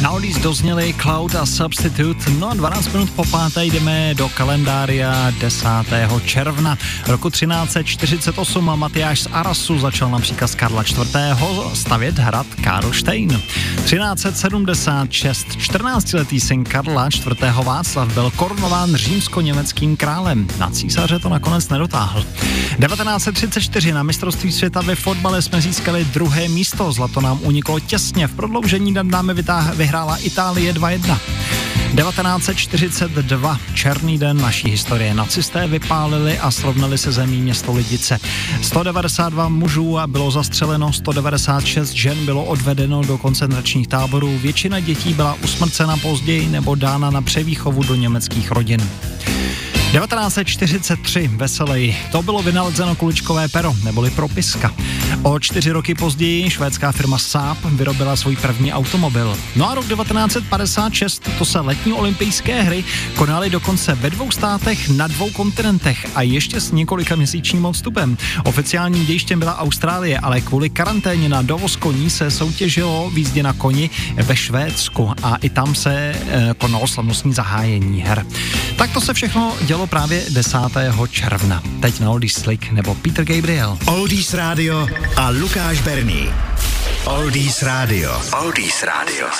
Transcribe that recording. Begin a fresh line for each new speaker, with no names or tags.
Na Oldies dozněli Cloud a Substitute. No a 12 minut po páté jdeme do kalendária 10. června. Roku 1348 Matyáš z Arasu začal například z Karla IV. stavět hrad Karlštejn. 1376 14-letý syn Karla IV. Václav byl korunován římsko-německým králem. Na císaře to nakonec nedotáhl. 1934 na mistrovství světa ve fotbale jsme získali druhé místo. Zlato nám uniklo těsně. V prodloužení nad námi vytáh, vyhrála Itálie 2-1. 1942, černý den naší historie. Nacisté vypálili a srovnali se zemí město Lidice. 192 mužů bylo zastřeleno, 196 žen bylo odvedeno do koncentračních táborů. Většina dětí byla usmrcena později nebo dána na převýchovu do německých rodin. 1943, veselý, to bylo vynalezeno kuličkové pero, neboli propiska. O čtyři roky později švédská firma Saab vyrobila svůj první automobil. No a rok 1956, to se letní olympijské hry konaly dokonce ve dvou státech na dvou kontinentech a ještě s několika měsíčním odstupem. Oficiálním dějištěm byla Austrálie, ale kvůli karanténě na dovoz koní se soutěžilo výzdě na koni ve Švédsku a i tam se e, konalo slavnostní zahájení her. Tak to se všechno dělo právě 10. června. Teď na Oldies Slick nebo Peter Gabriel.
Oldies Radio a Lukáš Berný. Oldies Radio. Oldies Radio.